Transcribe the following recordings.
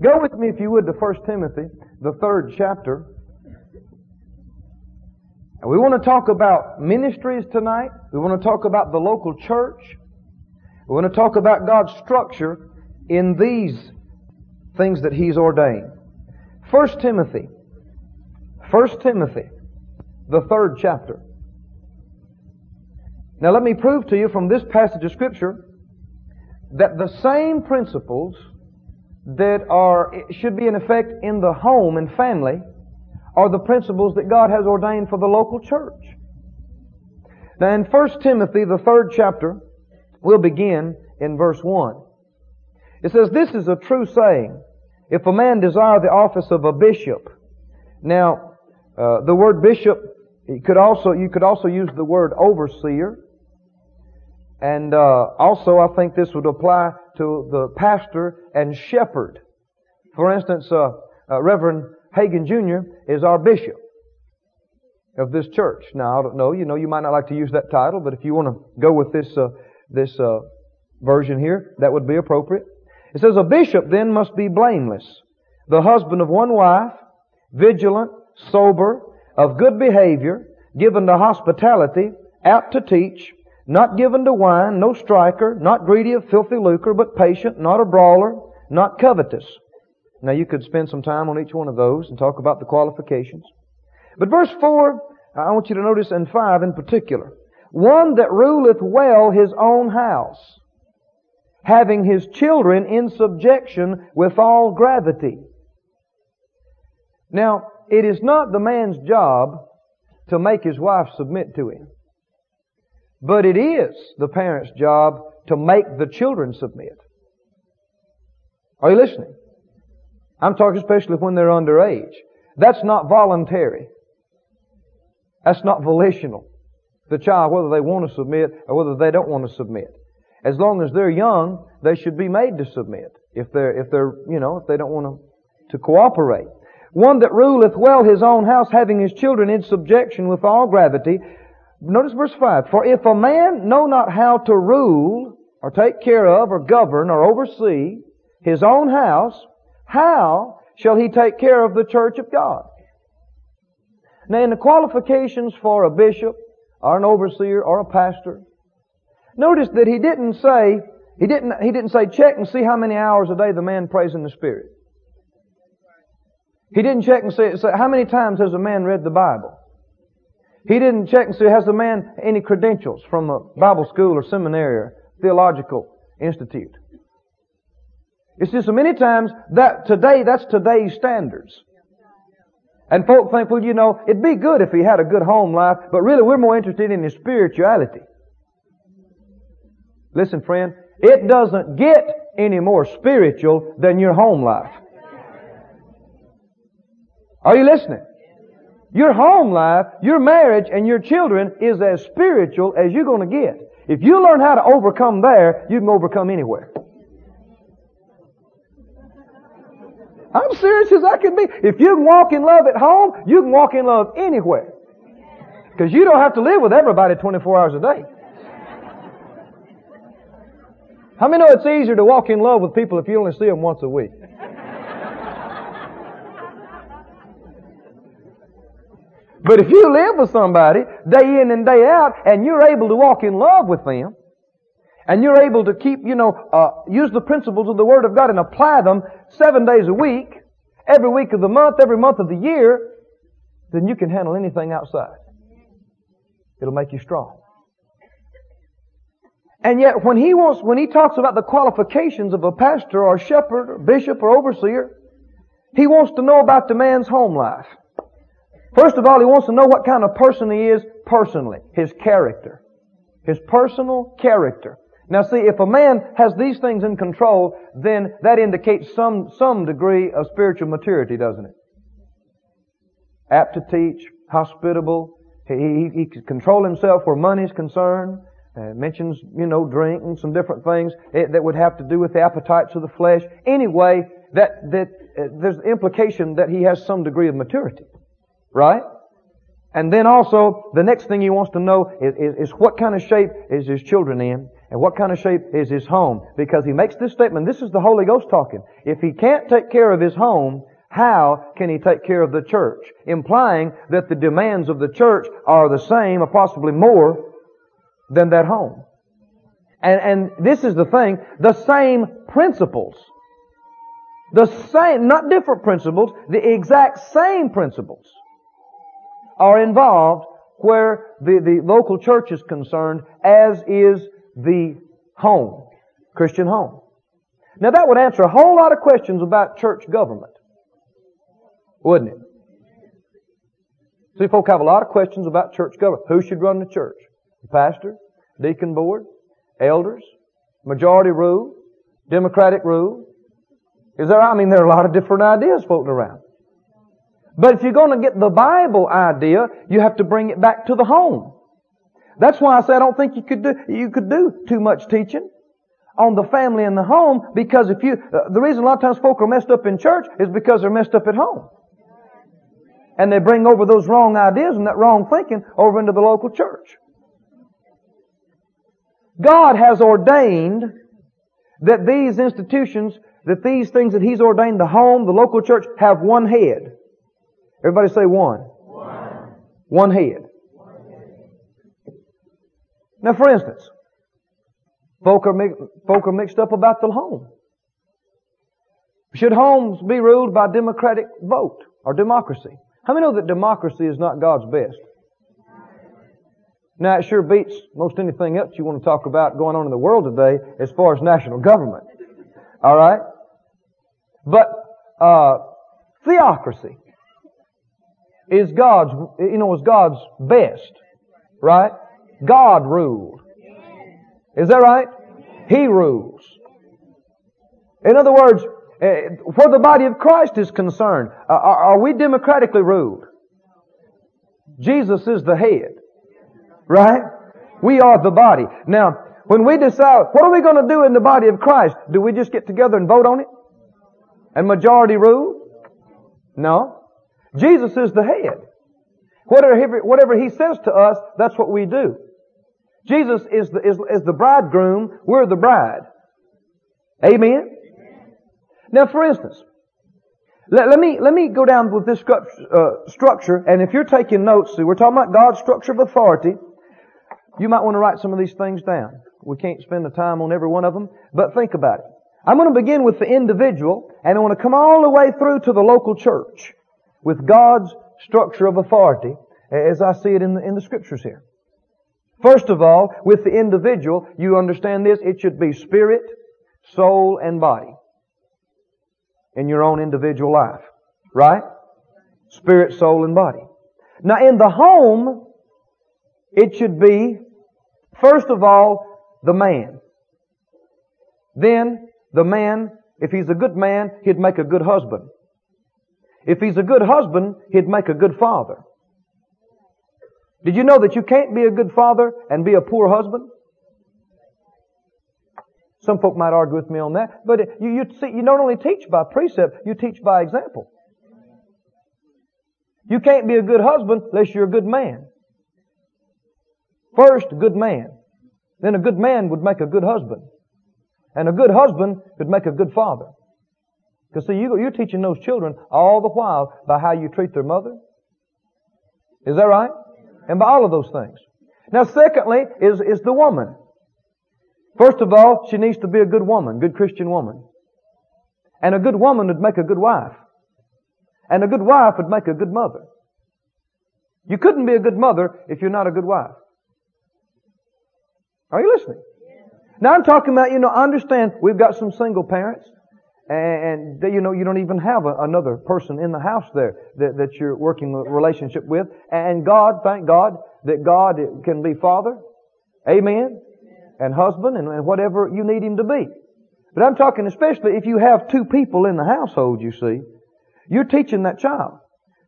Go with me, if you would, to 1 Timothy, the third chapter. And we want to talk about ministries tonight. We want to talk about the local church. We want to talk about God's structure in these things that He's ordained. 1 Timothy. 1 Timothy, the third chapter. Now let me prove to you from this passage of Scripture that the same principles that are, should be in effect in the home and family are the principles that God has ordained for the local church. Now in 1 Timothy, the third chapter, we'll begin in verse 1. It says, This is a true saying. If a man desire the office of a bishop. Now, uh, the word bishop, could also, you could also use the word overseer. And uh, also, I think this would apply to the pastor and shepherd. For instance, uh, uh, Reverend Hagin Jr. is our bishop of this church. Now, I don't know, you know, you might not like to use that title, but if you want to go with this, uh, this uh, version here, that would be appropriate. It says, A bishop then must be blameless, the husband of one wife, vigilant, sober, of good behavior, given to hospitality, apt to teach, not given to wine, no striker, not greedy of filthy lucre, but patient, not a brawler, not covetous. Now you could spend some time on each one of those and talk about the qualifications. But verse 4, I want you to notice, and 5 in particular. One that ruleth well his own house, having his children in subjection with all gravity. Now, it is not the man's job to make his wife submit to him. But it is the parent's job to make the children submit. Are you listening? I'm talking especially when they're underage. That's not voluntary. That's not volitional. The child, whether they want to submit or whether they don't want to submit. As long as they're young, they should be made to submit. If they're, if they're, you know, if they don't want to, to cooperate. One that ruleth well his own house, having his children in subjection with all gravity, Notice verse 5. For if a man know not how to rule, or take care of, or govern, or oversee his own house, how shall he take care of the church of God? Now in the qualifications for a bishop, or an overseer, or a pastor, notice that he didn't say, he didn't, he didn't say check and see how many hours a day the man prays in the Spirit. He didn't check and say, say how many times has a man read the Bible? He didn't check and see, has the man any credentials from a Bible school or seminary or theological institute? It's just so many times that today, that's today's standards. And folk think, well, you know, it'd be good if he had a good home life, but really we're more interested in his spirituality. Listen, friend, it doesn't get any more spiritual than your home life. Are you listening? Your home life, your marriage, and your children is as spiritual as you're going to get. If you learn how to overcome there, you can overcome anywhere. I'm serious as I can be. If you can walk in love at home, you can walk in love anywhere. Because you don't have to live with everybody 24 hours a day. How many know it's easier to walk in love with people if you only see them once a week? But if you live with somebody day in and day out and you're able to walk in love with them, and you're able to keep, you know, uh, use the principles of the Word of God and apply them seven days a week, every week of the month, every month of the year, then you can handle anything outside. It'll make you strong. And yet when he wants, when he talks about the qualifications of a pastor or shepherd or bishop or overseer, he wants to know about the man's home life. First of all, he wants to know what kind of person he is personally. His character. His personal character. Now see, if a man has these things in control, then that indicates some, some degree of spiritual maturity, doesn't it? Apt to teach, hospitable, he, he, he can control himself where money's concerned, uh, mentions, you know, drink and some different things that would have to do with the appetites of the flesh. Anyway, that, that, uh, there's implication that he has some degree of maturity. Right? And then also, the next thing he wants to know is, is, is, what kind of shape is his children in, And what kind of shape is his home? Because he makes this statement, this is the Holy Ghost talking. If he can't take care of his home, how can he take care of the church? Implying that the demands of the church are the same or possibly more than that home. And, and this is the thing, the same principles. The same, not different principles, the exact same principles are involved where the, the local church is concerned as is the home, Christian home. Now that would answer a whole lot of questions about church government. Wouldn't it? See, folk have a lot of questions about church government. Who should run the church? The pastor, deacon board, elders, majority rule, democratic rule. Is there, I mean, there are a lot of different ideas floating around. But if you're going to get the Bible idea, you have to bring it back to the home. That's why I say I don't think you could do, you could do too much teaching on the family and the home because if you, uh, the reason a lot of times folk are messed up in church is because they're messed up at home. And they bring over those wrong ideas and that wrong thinking over into the local church. God has ordained that these institutions, that these things that He's ordained, the home, the local church, have one head. Everybody say one. One, one head. Now, for instance, folk are, folk are mixed up about the home. Should homes be ruled by democratic vote or democracy? How many know that democracy is not God's best? Now, it sure beats most anything else you want to talk about going on in the world today as far as national government. All right? But uh, theocracy is God's, you know, is God's best, right? God ruled. Is that right? He rules. In other words, eh, where the body of Christ is concerned, uh, are we democratically ruled? Jesus is the head. Right? We are the body. Now, when we decide, what are we going to do in the body of Christ? Do we just get together and vote on it? And majority rule? No. Jesus is the head. Whatever, whatever He says to us, that's what we do. Jesus is the, is, is the bridegroom, we're the bride. Amen? Now, for instance, let, let, me, let me go down with this uh, structure, and if you're taking notes, we're talking about God's structure of authority. You might want to write some of these things down. We can't spend the time on every one of them, but think about it. I'm going to begin with the individual, and I want to come all the way through to the local church with God's structure of authority as I see it in the, in the scriptures here. First of all, with the individual, you understand this, it should be spirit, soul, and body in your own individual life. Right? Spirit, soul, and body. Now in the home, it should be, first of all, the man. Then, the man, if he's a good man, he'd make a good husband. If he's a good husband, he'd make a good father. Did you know that you can't be a good father and be a poor husband? Some folk might argue with me on that, but you, you see, you don't only teach by precept, you teach by example. You can't be a good husband unless you're a good man. First, a good man. Then a good man would make a good husband. And a good husband could make a good father. Because see, you, you're teaching those children all the while by how you treat their mother. Is that right? And by all of those things. Now secondly is, is the woman. First of all, she needs to be a good woman, good Christian woman. And a good woman would make a good wife. And a good wife would make a good mother. You couldn't be a good mother if you're not a good wife. Are you listening? Now I'm talking about, you know, understand we've got some single parents and, you know, you don't even have a, another person in the house there that, that you're working a relationship with. And God, thank God, that God can be Father. Amen and husband and, and whatever you need him to be. But I'm talking especially if you have two people in the household, you see, you're teaching that child.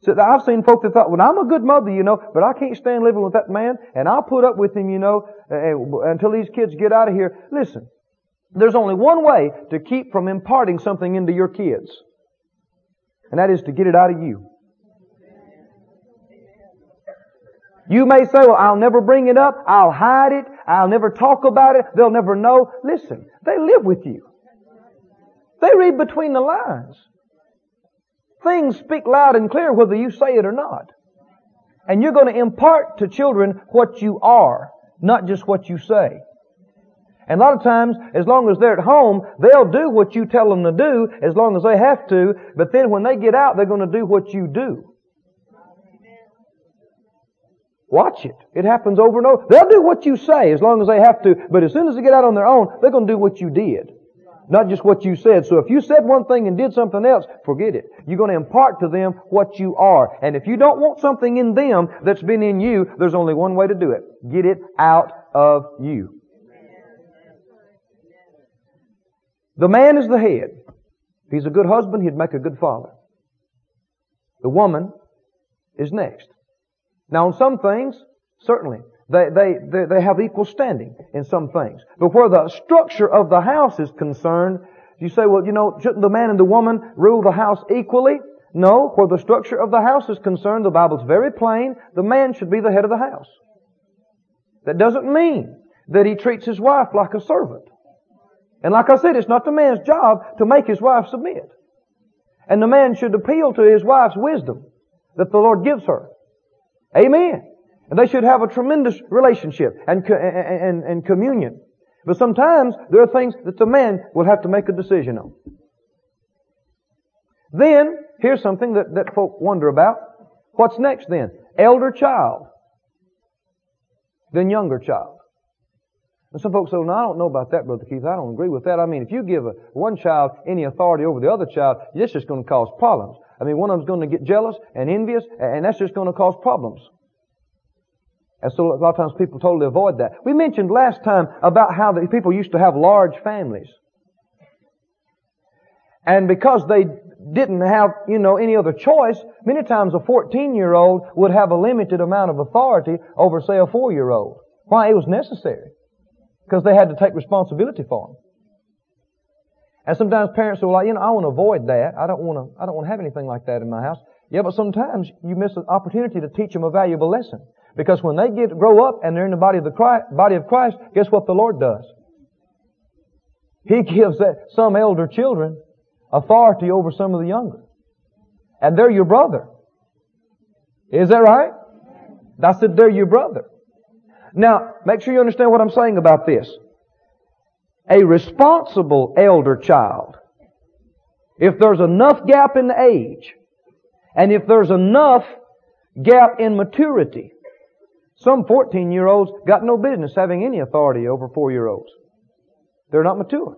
So I've seen folks that thought, well, I'm a good mother, you know, but I can't stand living with that man, and I'll put up with him, you know, until these kids get out of here. Listen, there's only one way to keep from imparting something into your kids, and that is to get it out of you. You may say, well, I'll never bring it up. I'll hide it. I'll never talk about it. They'll never know. Listen, they live with you. They read between the lines. Things speak loud and clear whether you say it or not. And you're going to impart to children what you are, not just what you say. And a lot of times, as long as they're at home, they'll do what you tell them to do as long as they have to, but then when they get out, they're going to do what you do. Watch it. It happens over and over. They'll do what you say as long as they have to, but as soon as they get out on their own, they're going to do what you did. Not just what you said. So if you said one thing and did something else, forget it. You're going to impart to them what you are. And if you don't want something in them that's been in you, there's only one way to do it. Get it out of you. The man is the head. If he's a good husband, he'd make a good father. The woman is next. Now, on some things, certainly, they, they, they, they have equal standing in some things. But where the structure of the house is concerned, you say, well, you know, shouldn't the man and the woman rule the house equally? No, where the structure of the house is concerned, the Bible's very plain. The man should be the head of the house. That doesn't mean that he treats his wife like a servant. And like I said, it's not the man's job to make his wife submit. And the man should appeal to his wife's wisdom that the Lord gives her. Amen. And they should have a tremendous relationship and, and, and communion. But sometimes there are things that the man will have to make a decision on. Then, here's something that, that folk wonder about. What's next then? Elder child. Then younger child. And some folks say, well, no, I don't know about that, Brother Keith. I don't agree with that. I mean, if you give a, one child any authority over the other child, it's just going to cause problems. I mean, one of them's going to get jealous and envious, and that's just going to cause problems. And so a lot of times people totally avoid that. We mentioned last time about how the people used to have large families. And because they didn't have, you know, any other choice, many times a 14 year old would have a limited amount of authority over, say, a 4 year old. Why? It was necessary because they had to take responsibility for them. And sometimes parents are like, you know, I want to avoid that. I don't want to, I don't want to have anything like that in my house. Yeah, but sometimes you miss an opportunity to teach them a valuable lesson. Because when they get, to grow up and they're in the body of the Christ, body of Christ, guess what the Lord does? He gives that, some elder children authority over some of the younger. And they're your brother. Is that right? I said they're your brother. Now, make sure you understand what I'm saying about this. A responsible elder child, if there's enough gap in age, and if there's enough gap in maturity, some 14 year olds got no business having any authority over 4 year olds. They're not mature.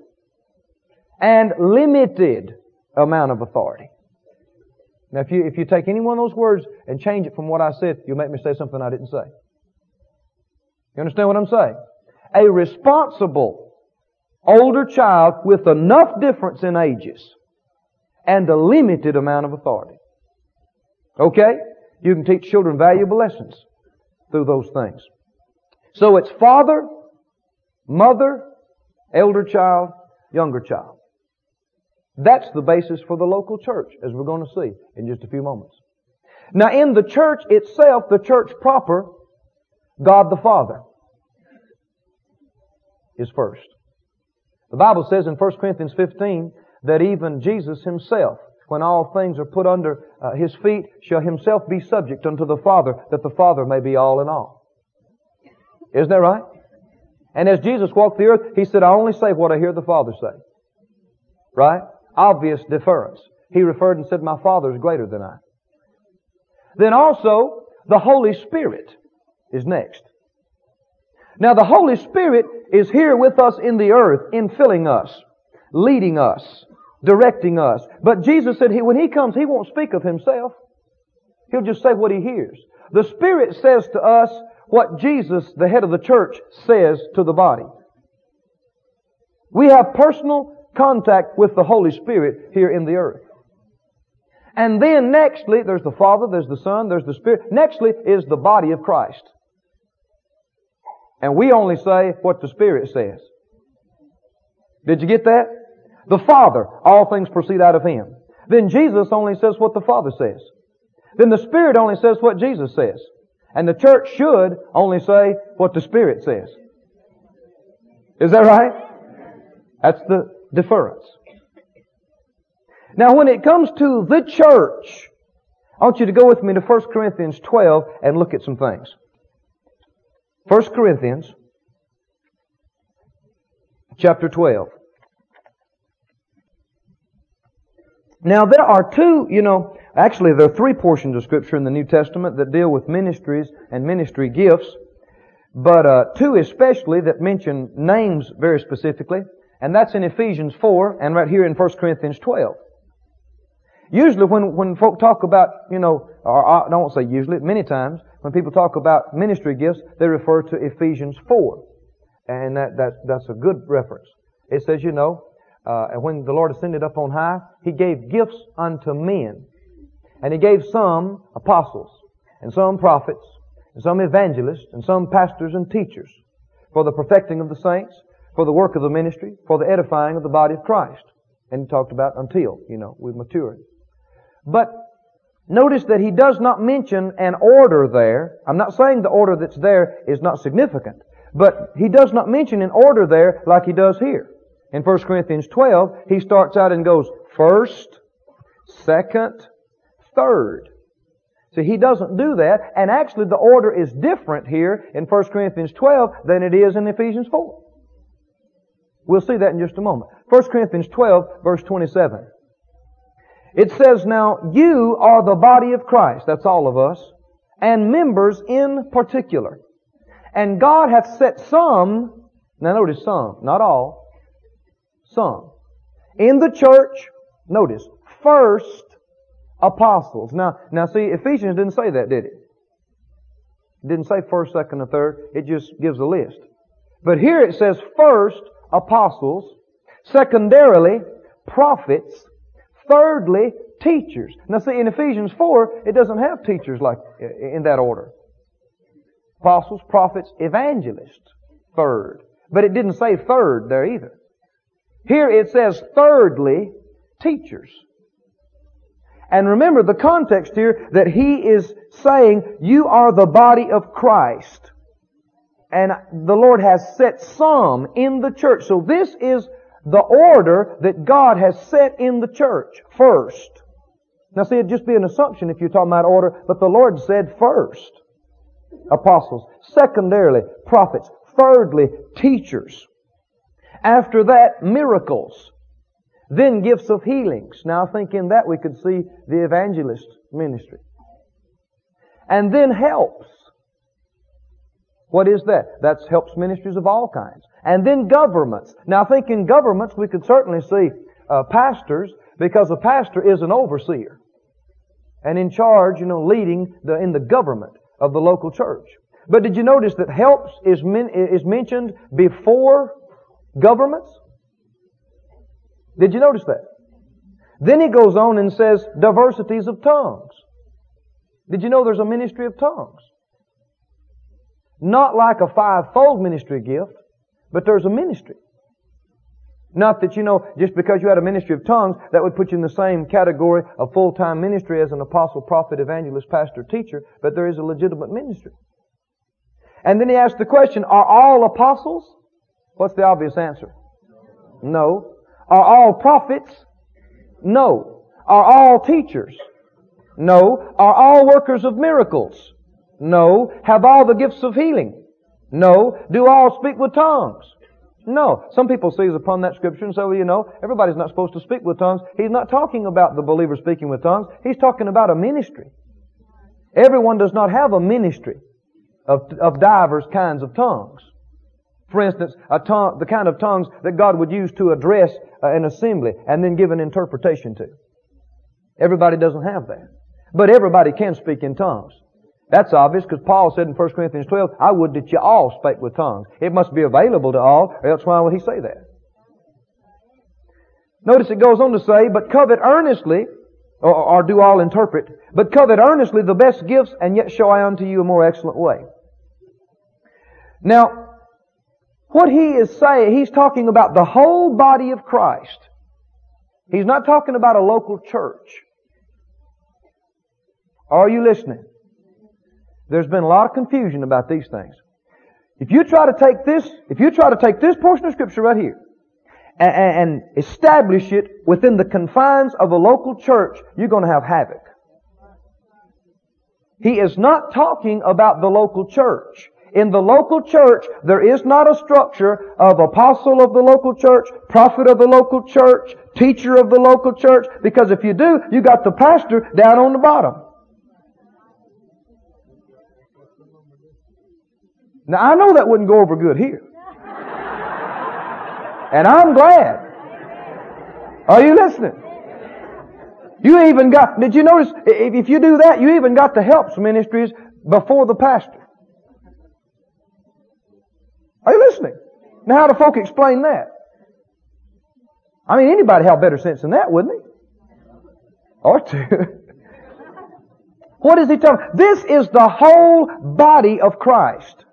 And limited amount of authority. Now if you, if you take any one of those words and change it from what I said, you'll make me say something I didn't say. You understand what I'm saying? A responsible older child with enough difference in ages and a limited amount of authority. Okay? You can teach children valuable lessons through those things. So it's father, mother, elder child, younger child. That's the basis for the local church, as we're going to see in just a few moments. Now in the church itself, the church proper, God the Father is first. The Bible says in 1 Corinthians 15 that even Jesus himself, when all things are put under uh, his feet, shall himself be subject unto the Father, that the Father may be all in all. Isn't that right? And as Jesus walked the earth, he said, I only say what I hear the Father say. Right? Obvious deference. He referred and said, My Father is greater than I. Then also, the Holy Spirit is next. Now the Holy Spirit is here with us in the earth, infilling us, leading us, directing us. But Jesus said he, when He comes, He won't speak of Himself. He'll just say what He hears. The Spirit says to us what Jesus, the head of the church, says to the body. We have personal contact with the Holy Spirit here in the earth. And then nextly, there's the Father, there's the Son, there's the Spirit. Nextly is the body of Christ. And we only say what the Spirit says. Did you get that? The Father, all things proceed out of Him. Then Jesus only says what the Father says. Then the Spirit only says what Jesus says. And the church should only say what the Spirit says. Is that right? That's the deference. Now when it comes to the church, I want you to go with me to 1 Corinthians 12 and look at some things. 1 Corinthians chapter 12. Now there are two, you know, actually there are three portions of scripture in the New Testament that deal with ministries and ministry gifts, but uh, two especially that mention names very specifically, and that's in Ephesians 4 and right here in 1 Corinthians 12. Usually when, when folk talk about, you know, or I don't say usually, many times, when people talk about ministry gifts, they refer to Ephesians 4. And that, that, that's a good reference. It says, you know, uh, and when the Lord ascended up on high, He gave gifts unto men. And He gave some apostles, and some prophets, and some evangelists, and some pastors and teachers for the perfecting of the saints, for the work of the ministry, for the edifying of the body of Christ. And He talked about until, you know, we mature. But notice that He does not mention an order there. I'm not saying the order that's there is not significant, but He does not mention an order there like He does here. In 1 Corinthians 12, he starts out and goes first, second, third. See, he doesn't do that, and actually the order is different here in 1 Corinthians 12 than it is in Ephesians 4. We'll see that in just a moment. 1 Corinthians 12, verse 27. It says, Now you are the body of Christ, that's all of us, and members in particular. And God hath set some, now notice some, not all, some. In the church, notice, first apostles. Now, now see, Ephesians didn't say that, did it? It didn't say first, second, and third. It just gives a list. But here it says first apostles, secondarily prophets, thirdly teachers. Now see, in Ephesians 4, it doesn't have teachers like in that order. Apostles, prophets, evangelists, third. But it didn't say third there either. Here it says, thirdly, teachers. And remember the context here that he is saying, you are the body of Christ. And the Lord has set some in the church. So this is the order that God has set in the church first. Now see, it'd just be an assumption if you're talking about order, but the Lord said first. Apostles. Secondarily, prophets. Thirdly, teachers. After that, miracles. Then gifts of healings. Now I think in that we could see the evangelist ministry. And then helps. What is that? That helps ministries of all kinds. And then governments. Now I think in governments we could certainly see uh, pastors because a pastor is an overseer and in charge, you know, leading the, in the government of the local church. But did you notice that helps is, men, is mentioned before governments. Did you notice that? Then he goes on and says diversities of tongues. Did you know there's a ministry of tongues? Not like a five-fold ministry gift, but there's a ministry. Not that you know, just because you had a ministry of tongues, that would put you in the same category of full-time ministry as an apostle, prophet, evangelist, pastor, teacher, but there is a legitimate ministry. And then he asked the question, are all apostles? What's the obvious answer? No. Are all prophets? No. Are all teachers? No. Are all workers of miracles? No. Have all the gifts of healing? No. Do all speak with tongues? No. Some people seize upon that scripture and say, well, you know, everybody's not supposed to speak with tongues. He's not talking about the believer speaking with tongues. He's talking about a ministry. Everyone does not have a ministry of, of divers kinds of tongues. For instance, a tongue, the kind of tongues that God would use to address uh, an assembly and then give an interpretation to. Everybody doesn't have that. But everybody can speak in tongues. That's obvious because Paul said in 1 Corinthians 12, I would that you all spake with tongues. It must be available to all, or else why would he say that? Notice it goes on to say, but covet earnestly, or, or do all interpret, but covet earnestly the best gifts, and yet show I unto you a more excellent way. Now, what he is saying, he's talking about the whole body of Christ. He's not talking about a local church. Are you listening? There's been a lot of confusion about these things. If you try to take this, if you try to take this portion of scripture right here and, and establish it within the confines of a local church, you're going to have havoc. He is not talking about the local church. In the local church, there is not a structure of apostle of the local church, prophet of the local church, teacher of the local church, because if you do, you got the pastor down on the bottom. Now I know that wouldn't go over good here. And I'm glad. Are you listening? You even got, did you notice, if you do that, you even got the helps ministries before the pastor. Are you listening? Now how do folk explain that? I mean, anybody have better sense than that, wouldn't he? Or two. what is he telling? This is the whole body of Christ.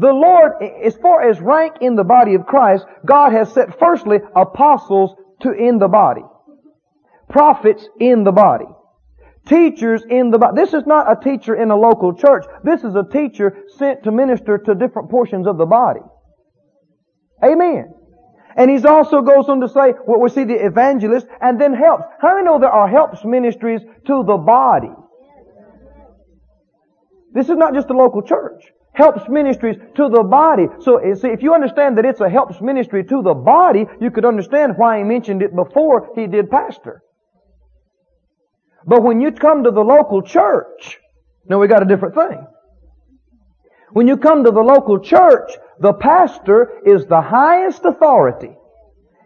The Lord, as far as rank in the body of Christ, God has set firstly apostles to in the body. Prophets in the body. Teachers in the body. This is not a teacher in a local church. This is a teacher sent to minister to different portions of the body. Amen. And he also goes on to say, well, we see the evangelist and then helps. How many know there are helps ministries to the body? This is not just a local church. Helps ministries to the body. So, eh, see, if you understand that it's a helps ministry to the body, you could understand why he mentioned it before he did pastor. But when you come to the local church, now we got a different thing. When you come to the local church, the pastor is the highest authority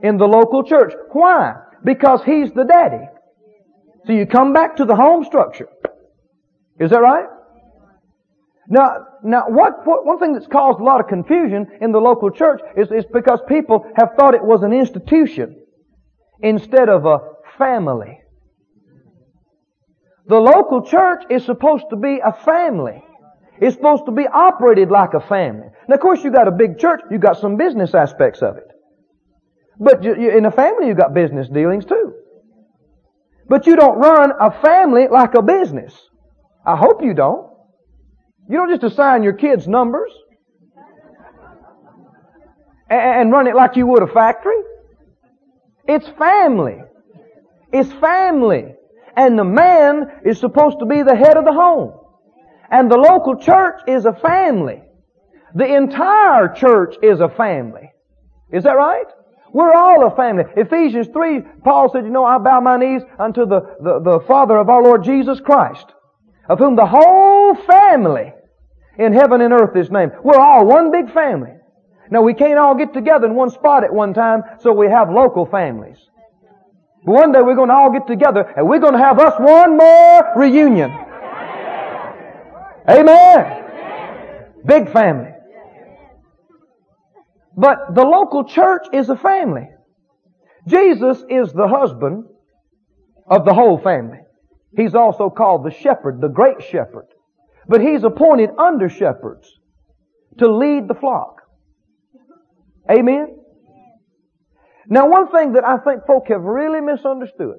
in the local church. Why? Because he's the daddy. So you come back to the home structure. Is that right? Now, now what, what, one thing that's caused a lot of confusion in the local church is, is because people have thought it was an institution instead of a family. The local church is supposed to be a family. It's supposed to be operated like a family. Now, of course, you got a big church, you got some business aspects of it. But you, you, in a family, you got business dealings too. But you don't run a family like a business. I hope you don't. You don't just assign your kids numbers and, run it like you would a factory. It's family. It's family. And the man is supposed to be the head of the home. And the local church is a family. The entire church is a family. Is that right? We're all a family. Ephesians 3, Paul said, you know, I bow my knees unto the, the, the Father of our Lord Jesus Christ, of whom the whole family in heaven and earth is named. We're all one big family. Now we can't all get together in one spot at one time, so we have local families. But one day we're going to all get together and we're going to have us one more reunion. Amen. Big family. But the local church is a family. Jesus is the husband of the whole family. He's also called the shepherd, the great shepherd. But he's appointed under shepherds to lead the flock. Amen? Now one thing that I think folk have really misunderstood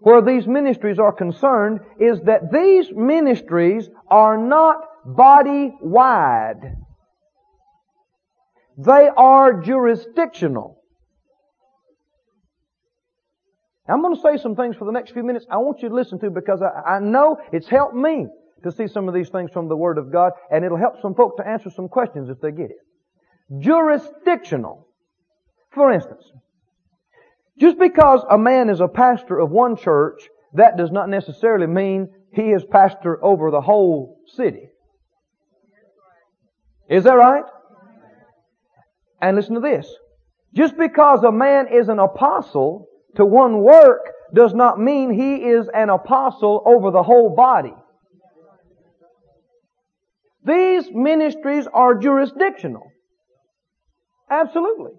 where these ministries are concerned is that these ministries are not body wide. They are jurisdictional. I'm going to say some things for the next few minutes I want you to listen to because I, I know it's helped me to see some of these things from the Word of God and it'll help some folk to answer some questions if they get it. Jurisdictional. For instance, just because a man is a pastor of one church, that does not necessarily mean he is pastor over the whole city. Is that right? And listen to this. Just because a man is an apostle to one work does not mean he is an apostle over the whole body. These ministries are jurisdictional. Absolutely.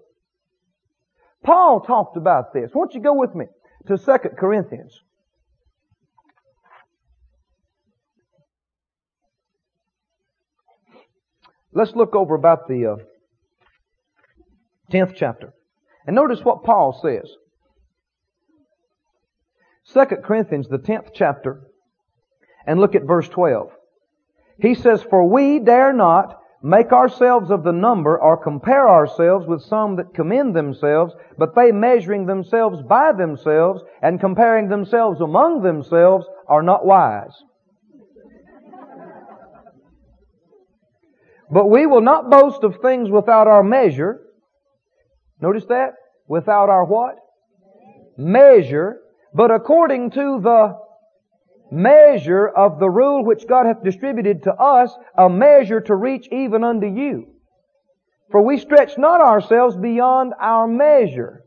Paul talked about this. Won't you go with me to 2 Corinthians? Let's look over about the uh, 10th chapter. And notice what Paul says. 2 Corinthians, the 10th chapter, and look at verse 12. He says, For we dare not make ourselves of the number or compare ourselves with some that commend themselves, but they measuring themselves by themselves and comparing themselves among themselves are not wise. But we will not boast of things without our measure. Notice that? Without our what? Measure, but according to the measure of the rule which God hath distributed to us, a measure to reach even unto you. For we stretch not ourselves beyond our measure,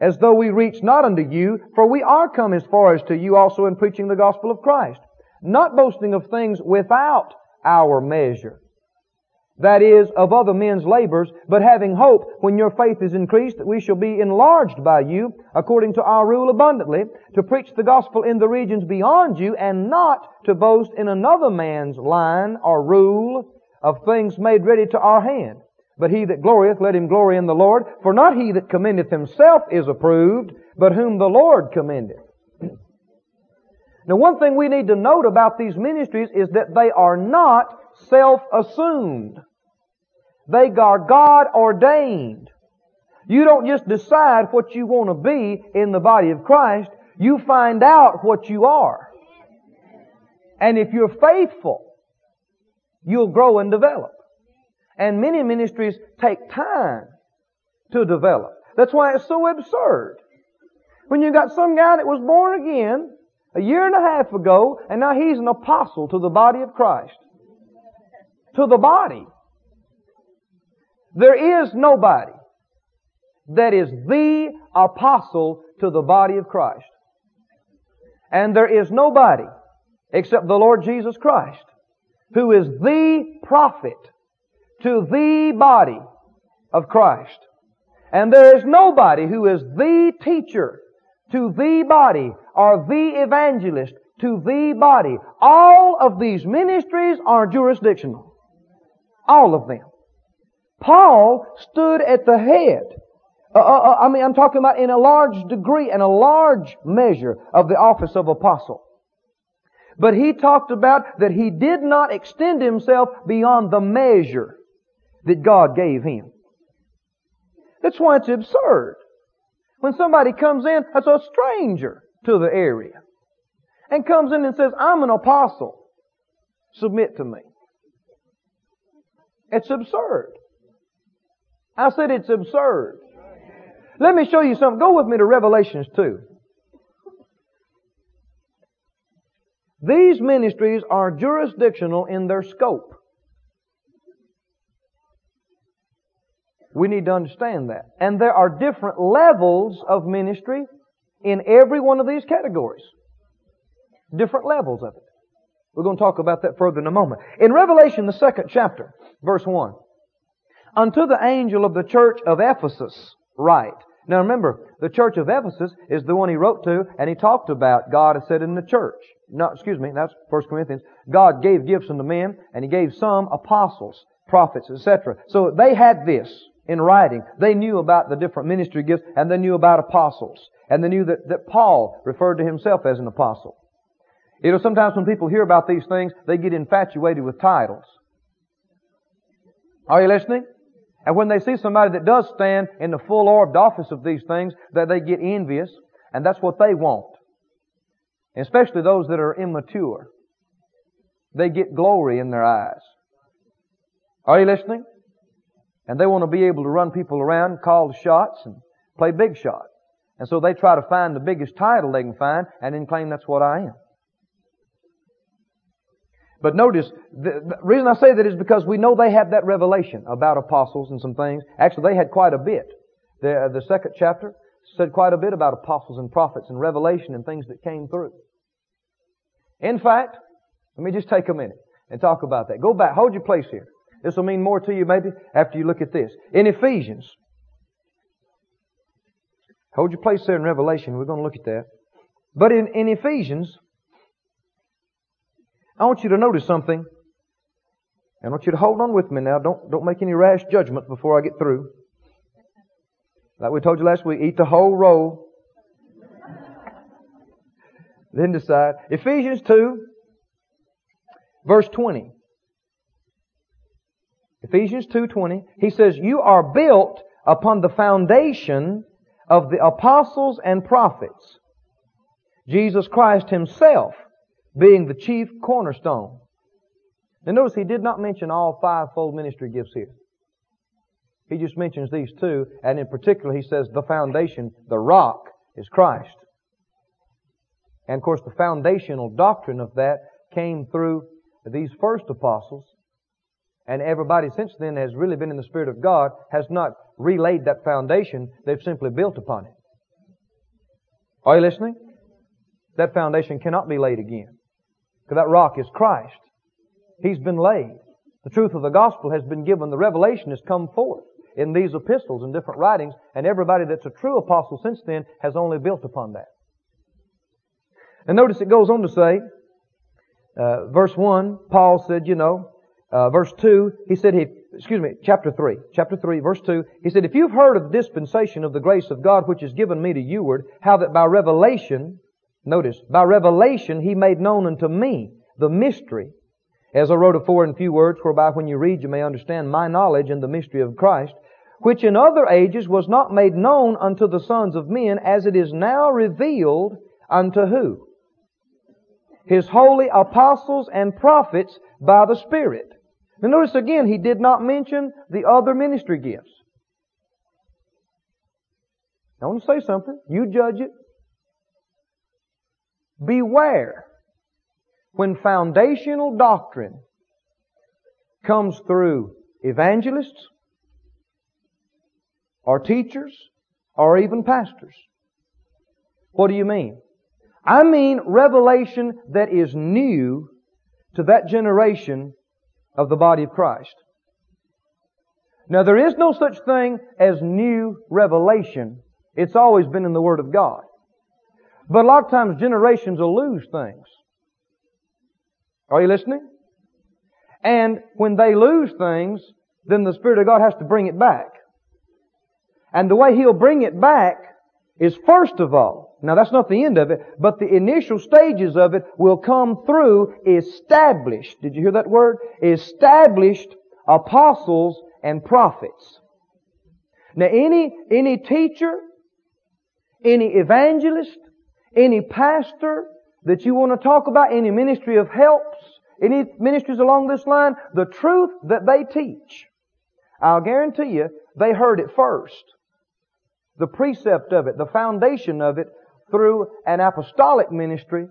as though we reach not unto you, for we are come as far as to you also in preaching the gospel of Christ, not boasting of things without our measure that is, of other men's labors, but having hope, when your faith is increased, that we shall be enlarged by you, according to our rule abundantly, to preach the gospel in the regions beyond you, and not to boast in another man's line or rule of things made ready to our hand. But he that glorieth, let him glory in the Lord, for not he that commendeth himself is approved, but whom the Lord commendeth. Now one thing we need to note about these ministries is that they are not self-assumed. They are God ordained. You don't just decide what you want to be in the body of Christ. You find out what you are. And if you're faithful, you'll grow and develop. And many ministries take time to develop. That's why it's so absurd. When you got some guy that was born again a year and a half ago, and now he's an apostle to the body of Christ. To the body. There is nobody that is the apostle to the body of Christ. And there is nobody except the Lord Jesus Christ who is the prophet to the body of Christ. And there is nobody who is the teacher to the body or the evangelist to the body. All of these ministries are jurisdictional. All of them. Paul stood at the head. Uh, uh, uh, I mean, I'm talking about in a large degree and a large measure of the office of apostle. But he talked about that he did not extend himself beyond the measure that God gave him. That's why it's absurd. When somebody comes in as a stranger to the area and comes in and says, I'm an apostle, submit to me. It's absurd. I said it's absurd. Let me show you something. Go with me to Revelations 2. These ministries are jurisdictional in their scope. We need to understand that. And there are different levels of ministry in every one of these categories. Different levels of it. We're going to talk about that further in a moment. In Revelation, the second chapter, verse 1. Unto the angel of the church of Ephesus write. Now remember, the church of Ephesus is the one he wrote to, and he talked about God has said in the church. No, excuse me, that's 1 Corinthians. God gave gifts unto men, and he gave some apostles, prophets, etc. So they had this in writing. They knew about the different ministry gifts, and they knew about apostles. And they knew that, that Paul referred to himself as an apostle. You know, sometimes when people hear about these things, they get infatuated with titles. Are you listening? And when they see somebody that does stand in the full orbed office of these things, that they get envious, and that's what they want. Especially those that are immature. They get glory in their eyes. Are you listening? And they want to be able to run people around, call the shots, and play big shot. And so they try to find the biggest title they can find, and then claim that's what I am. But notice, the, the, reason I say that is because we know they had that revelation about apostles and some things. Actually, they had quite a bit. The, uh, the second chapter said quite a bit about apostles and prophets and revelation and things that came through. In fact, let me just take a minute and talk about that. Go back. Hold your place here. This will mean more to you maybe after you look at this. In Ephesians, hold your place there in Revelation. We're going to look at that. But in, in Ephesians, I want you to notice something. I want you to hold on with me now. Don't, don't make any rash judgments before I get through. Like we told you last week, eat the whole roll. then decide. Ephesians 2, verse 20. Ephesians 2.20, he says, You are built upon the foundation of the apostles and prophets. Jesus Christ himself being the chief cornerstone. Now notice he did not mention all fivefold ministry gifts here. He just mentions these two, and in particular he says the foundation, the rock, is Christ. And of course the foundational doctrine of that came through these first apostles, and everybody since then has really been in the Spirit of God, has not relayed that foundation, they've simply built upon it. Are you listening? That foundation cannot be laid again. Because that rock is Christ. He's been laid. The truth of the gospel has been given. The revelation has come forth in these epistles and different writings, and everybody that's a true apostle since then has only built upon that. And notice it goes on to say, uh, verse 1, Paul said, you know, uh, verse 2, he said, he, excuse me, chapter 3, chapter 3, verse 2, he said, if you've heard of the dispensation of the grace of God which is given me to youward, how that by revelation, notice, by revelation he made known unto me the mystery, as I wrote afore in few words, whereby when you read you may understand my knowledge in the mystery of Christ, which in other ages was not made known unto the sons of men, as it is now revealed unto who? His holy apostles and prophets by the Spirit. Now notice again, he did not mention the other ministry gifts. I want to say something. You judge it. Beware when foundational doctrine comes through evangelists or teachers or even pastors. What do you mean? I mean revelation that is new to that generation of the body of Christ. Now there is no such thing as new revelation. It's always been in the Word of God. But a lot of times generations will lose things. Are you listening? And when they lose things, then the Spirit of God has to bring it back. And the way He'll bring it back is first of all, now that's not the end of it, but the initial stages of it will come through established, did you hear that word? Established apostles and prophets. Now any, any teacher, any evangelist, any pastor that you want to talk about, any ministry of helps, any ministries along this line, the truth that they teach, I'll guarantee you, they heard it first the precept of it, the foundation of it through an apostolic ministry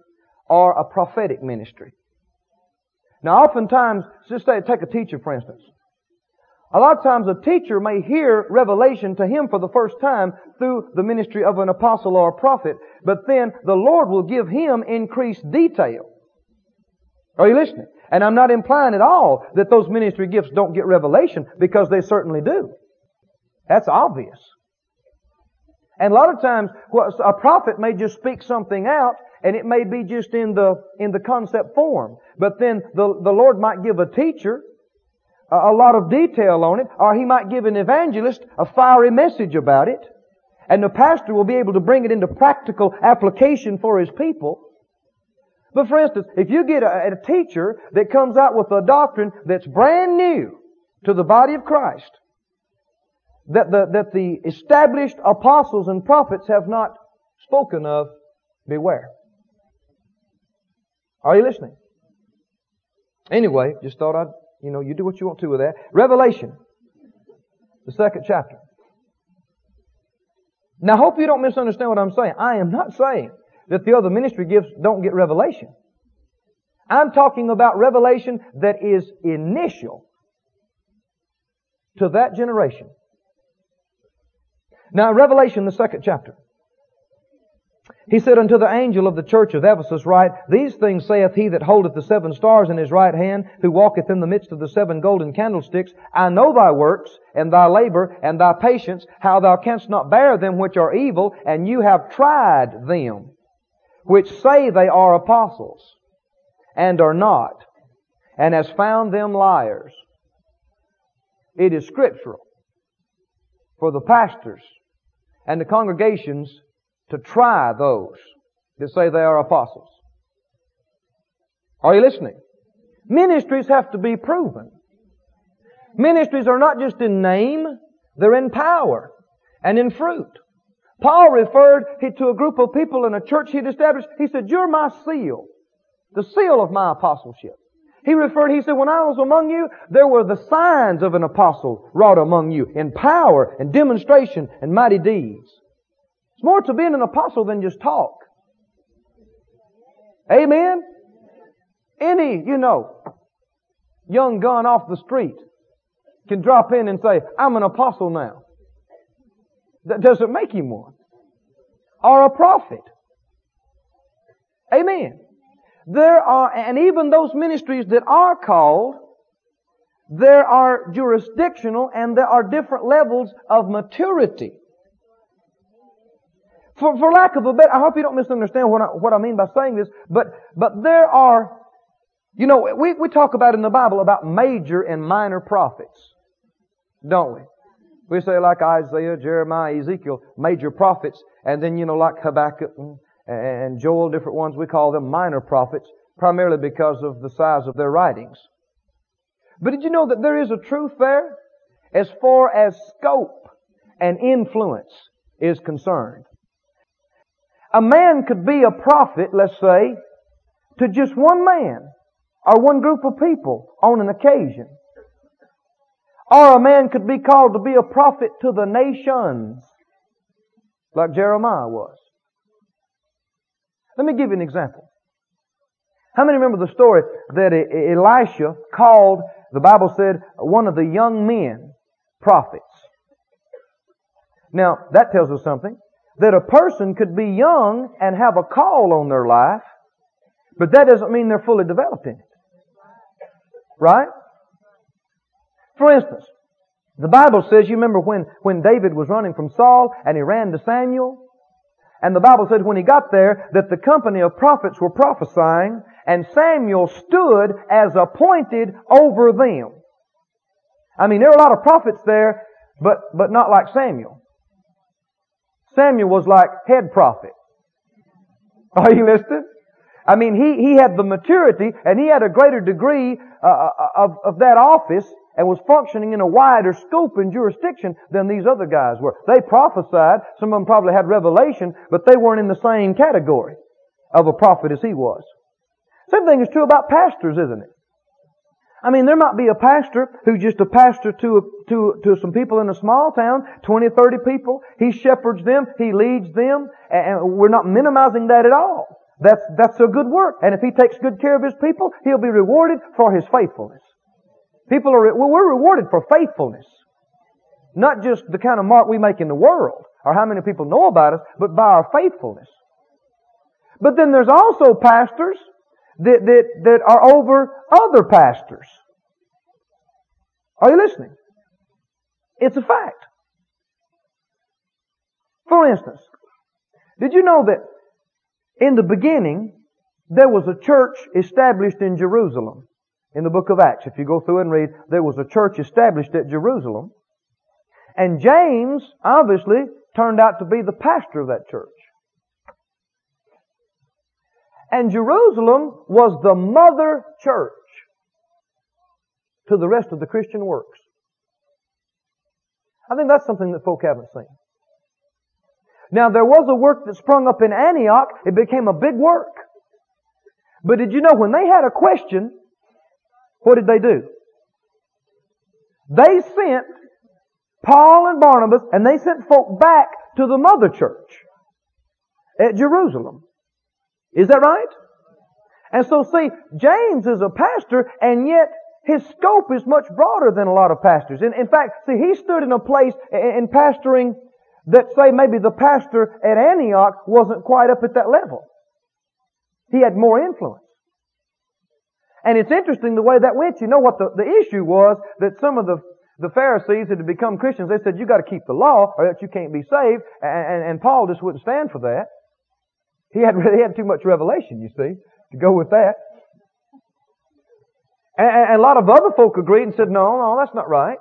or a prophetic ministry. Now oftentimes, just take a teacher for instance. A lot of times a teacher may hear revelation to him for the first time through the ministry of an apostle or a prophet, but then the Lord will give him increased detail. Are you listening? And I'm not implying at all that those ministry gifts don't get revelation because they certainly do. That's obvious. And a lot of times, a prophet may just speak something out, and it may be just in the, in the concept form. But then the, the Lord might give a teacher a, lot of detail on it, or He might give an evangelist a fiery message about it, and the pastor will be able to bring it into practical application for his people. But for instance, if you get a, a teacher that comes out with a doctrine that's brand new to the body of Christ, that the, that the established apostles and prophets have not spoken of, beware. Are you listening? Anyway, just thought I'd, you know, you do what you want to with that. Revelation, the second chapter. Now, I hope you don't misunderstand what I'm saying. I am not saying that the other ministry gifts don't get revelation. I'm talking about revelation that is initial to that generation. Now, Revelation, the second chapter. He said unto the angel of the church of Ephesus, Write, These things saith he that holdeth the seven stars in his right hand, who walketh in the midst of the seven golden candlesticks. I know thy works, and thy labor, and thy patience, how thou canst not bear them which are evil, and you have tried them, which say they are apostles, and are not, and has found them liars. It is scriptural for the pastors and the congregations to try those that say they are apostles. Are you listening? Ministries have to be proven. Ministries are not just in name, they're in power and in fruit. Paul referred to a group of people in a church he'd established. He said, You're my seal, the seal of my apostleship. He referred, he said, When I was among you, there were the signs of an apostle wrought among you in power and demonstration and mighty deeds. It's more to being an apostle than just talk. Amen? Any, you know, young gun off the street can drop in and say, I'm an apostle now. That doesn't make him one. Or a prophet. Amen. There are, and even those ministries that are called, there are jurisdictional and there are different levels of maturity. For, for lack of a better, I hope you don't misunderstand what I, what I mean by saying this, but, but there are, you know, we, we talk about in the Bible about major and minor prophets, don't we? We say like Isaiah, Jeremiah, Ezekiel, major prophets, and then, you know, like Habakkuk and Joel, different ones, we call them minor prophets, primarily because of the size of their writings. But did you know that there is a truth there as far as scope and influence is concerned? A man could be a prophet, let's say, to just one man or one group of people on an occasion. Or a man could be called to be a prophet to the nations, like Jeremiah was. Let me give you an example. How many remember the story that Elisha called, the Bible said, one of the young men prophets? Now, that tells us something that a person could be young and have a call on their life, but that doesn't mean they're fully developed in it. Right? For instance, the Bible says, you remember when, when David was running from Saul and he ran to Samuel? And the Bible said when he got there that the company of prophets were prophesying and Samuel stood as appointed over them. I mean, there were a lot of prophets there, but, but not like Samuel. Samuel was like head prophet. Are you listening? I mean, he, he had the maturity and he had a greater degree uh, uh, of, of that office and was functioning in a wider scope and jurisdiction than these other guys were. They prophesied. Some of them probably had revelation, but they weren't in the same category of a prophet as he was. Same thing is true about pastors, isn't it? I mean, there might be a pastor who's just a pastor to, to, to some people in a small town, 20, 30 people. He shepherds them, he leads them, and we're not minimizing that at all. That's, that's a good work. And if he takes good care of his people, he'll be rewarded for his faithfulness. People are, well, we're rewarded for faithfulness. Not just the kind of mark we make in the world, or how many people know about us, but by our faithfulness. But then there's also pastors that, that, that are over other pastors. Are you listening? It's a fact. For instance, did you know that in the beginning there was a church established in Jerusalem? In the book of Acts, if you go through and read, there was a church established at Jerusalem. And James, obviously, turned out to be the pastor of that church. And Jerusalem was the mother church to the rest of the Christian works. I think that's something that folk haven't seen. Now there was a work that sprung up in Antioch. It became a big work. But did you know when they had a question, what did they do? They sent Paul and Barnabas and they sent folk back to the mother church at Jerusalem. Is that right? And so see, James is a pastor and yet his scope is much broader than a lot of pastors. In, in fact, see, he stood in a place in, in pastoring that say maybe the pastor at Antioch wasn't quite up at that level. He had more influence. And it's interesting the way that went. You know what the, the issue was that some of the the Pharisees had become Christians, they said, you got to keep the law or else you can't be saved. And, and, and Paul just wouldn't stand for that. He had, he had too much revelation, you see, to go with that. And, and a lot of other folk agreed and said, no, no, that's not right.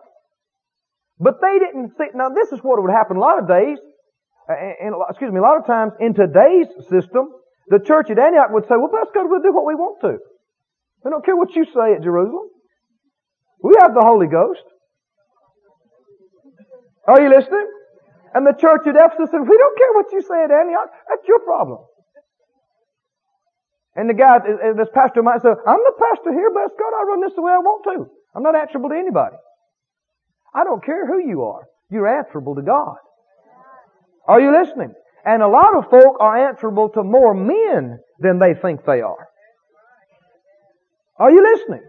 But they didn't see, now this is what would happen a lot of days, and, excuse me, a lot of times in today's system, the church at Antioch would say, well, let's go we'll do what we want to. We don't care what you say at Jerusalem. We have the Holy Ghost. Are you listening? And the church at Ephesus said, we don't care what you say at Antioch. That's your problem. And the guy, uh, uh, this pastor might say, I'm the pastor here, bless God, I run this the way I want to. I'm not answerable to anybody. I don't care who you are. You're answerable to God. Are you listening? And a lot of folk are answerable to more men than they think they are. Are you listening?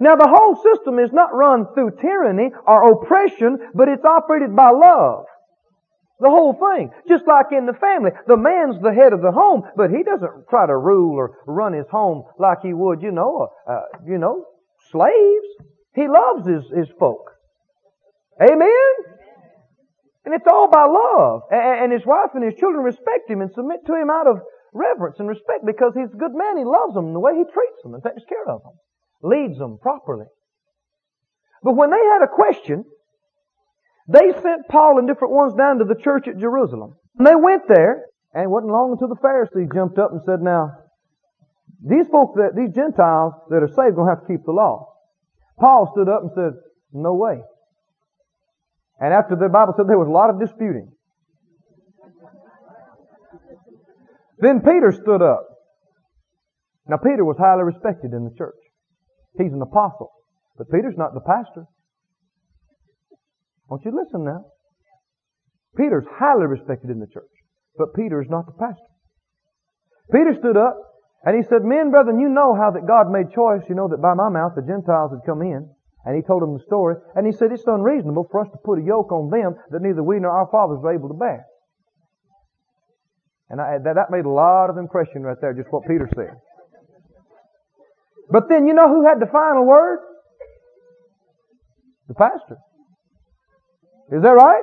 Now the whole system is not run through tyranny or oppression, but it's operated by love. The whole thing. Just like in the family. The man's the head of the home, but he doesn't try to rule or run his home like he would, you know, uh, you know, slaves. He loves his, his folk. Amen? And it's all by love. And his wife and his children respect him and submit to him out of reverence and respect because he's a good man. He loves them the way he treats them and takes care of them. Leads them properly. But when they had a question, they sent Paul and different ones down to the church at Jerusalem. And they went there, and it wasn't long until the Pharisees jumped up and said, now, these folks that, these Gentiles that are saved are to have to keep the law. Paul stood up and said, no way. And after the Bible said there was a lot of disputing. Then Peter stood up. Now Peter was highly respected in the church. He's an apostle. But Peter's not the pastor. Won't you listen now? Peter's highly respected in the church. But Peter is not the pastor. Peter stood up and he said, Men, brethren, you know how that God made choice. You know that by my mouth the Gentiles had come in. And he told them the story. And he said, it's unreasonable for us to put a yoke on them that neither we nor our fathers were able to bear. And I, that, that made a lot of impression right there, just what Peter said. But then you know who had the final word? The pastor. Is that right?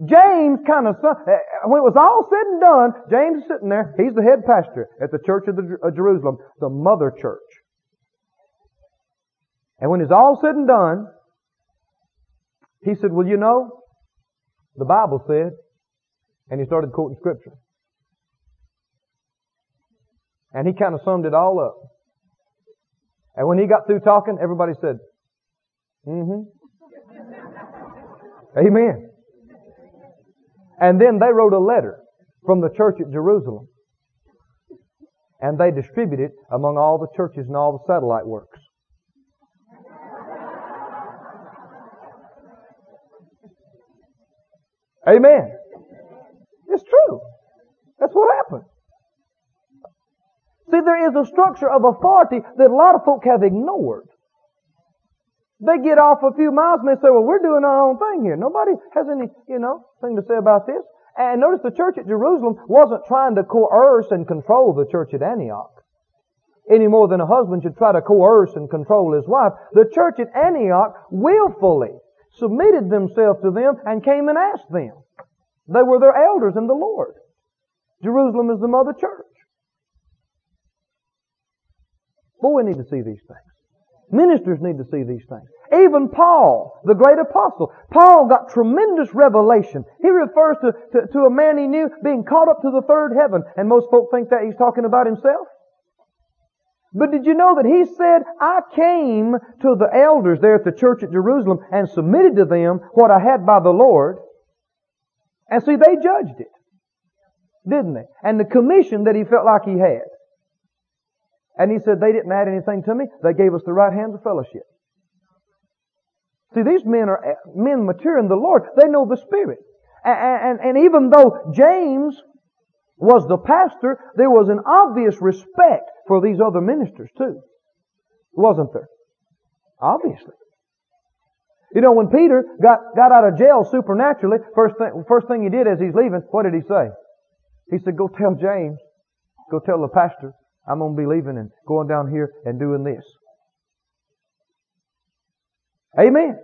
James kind of, eh, when it was all said and done, James is sitting there. He's the head pastor at the church of, the, of Jerusalem, the mother church. And when it's all said and done, he said, well, you know, the Bible said, and he started quoting scripture. And he kind of summed it all up. And when he got through talking, everybody said, mm-hmm. Amen. And then they wrote a letter from the church at Jerusalem. And they distributed it among all the churches and all the satellite works. Amen. It's true. That's what happened. See, there is a structure of authority that a lot of folk have ignored. They get off a few miles and they say, well, we're doing our own thing here. Nobody has any, you know, thing to say about this. And notice the church at Jerusalem wasn't trying to coerce and control the church at Antioch. Any more than a husband should try to coerce and control his wife. The church at Antioch willfully submitted themselves to them and came and asked them. They were their elders in the Lord. Jerusalem is the mother church. But we need to see these things. Ministers need to see these things. Even Paul, the great apostle, Paul got tremendous revelation. He refers to, to, to, a man he knew being caught up to the third heaven, and most folk think that he's talking about himself. But did you know that he said, I came to the elders there at the church at Jerusalem and submitted to them what I had by the Lord. And see, they judged it. Didn't they? And the commission that he felt like he had. And he said, they didn't add anything to me. They gave us the right hands of fellowship. See, these men are men mature in the Lord. They know the Spirit. And, and, and even though James was the pastor, there was an obvious respect for these other ministers too. Wasn't there? Obviously. You know, when Peter got, got out of jail supernaturally, first thing, first thing he did as he's leaving, what did he say? He said, go tell James, go tell the pastor, I'm going to be leaving and going down here and doing this. Amen.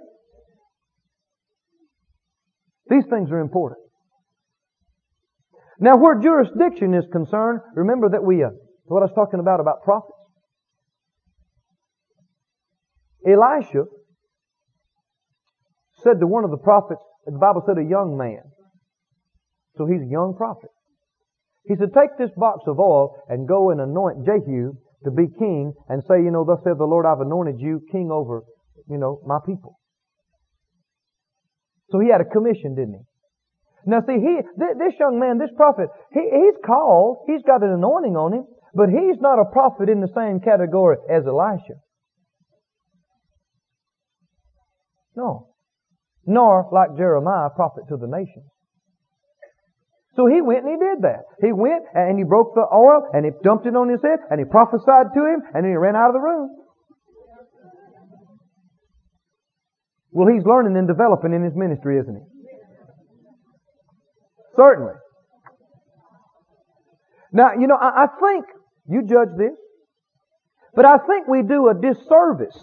These things are important. Now, where jurisdiction is concerned, remember that we, uh, what I was talking about, about prophets. Elisha said to one of the prophets, the Bible said a young man. So he's a young prophet. He said, take this box of oil and go and anoint Jehu to be king and say, you know, thus saith the Lord, I've anointed you king over, you know, my people. So he had a commission, didn't he? Now see, he, this young man, this prophet, he, he's called, he's got an anointing on him, but he's not a prophet in the same category as Elisha. No. Nor, like Jeremiah, prophet to the nations. So he went and he did that. He went and he broke the oil and he dumped it on his head and he prophesied to him and then he ran out of the room. Well, he's learning and developing in his ministry, isn't he? Certainly. Now, you know, I, I think, you judge this, but I think we do a disservice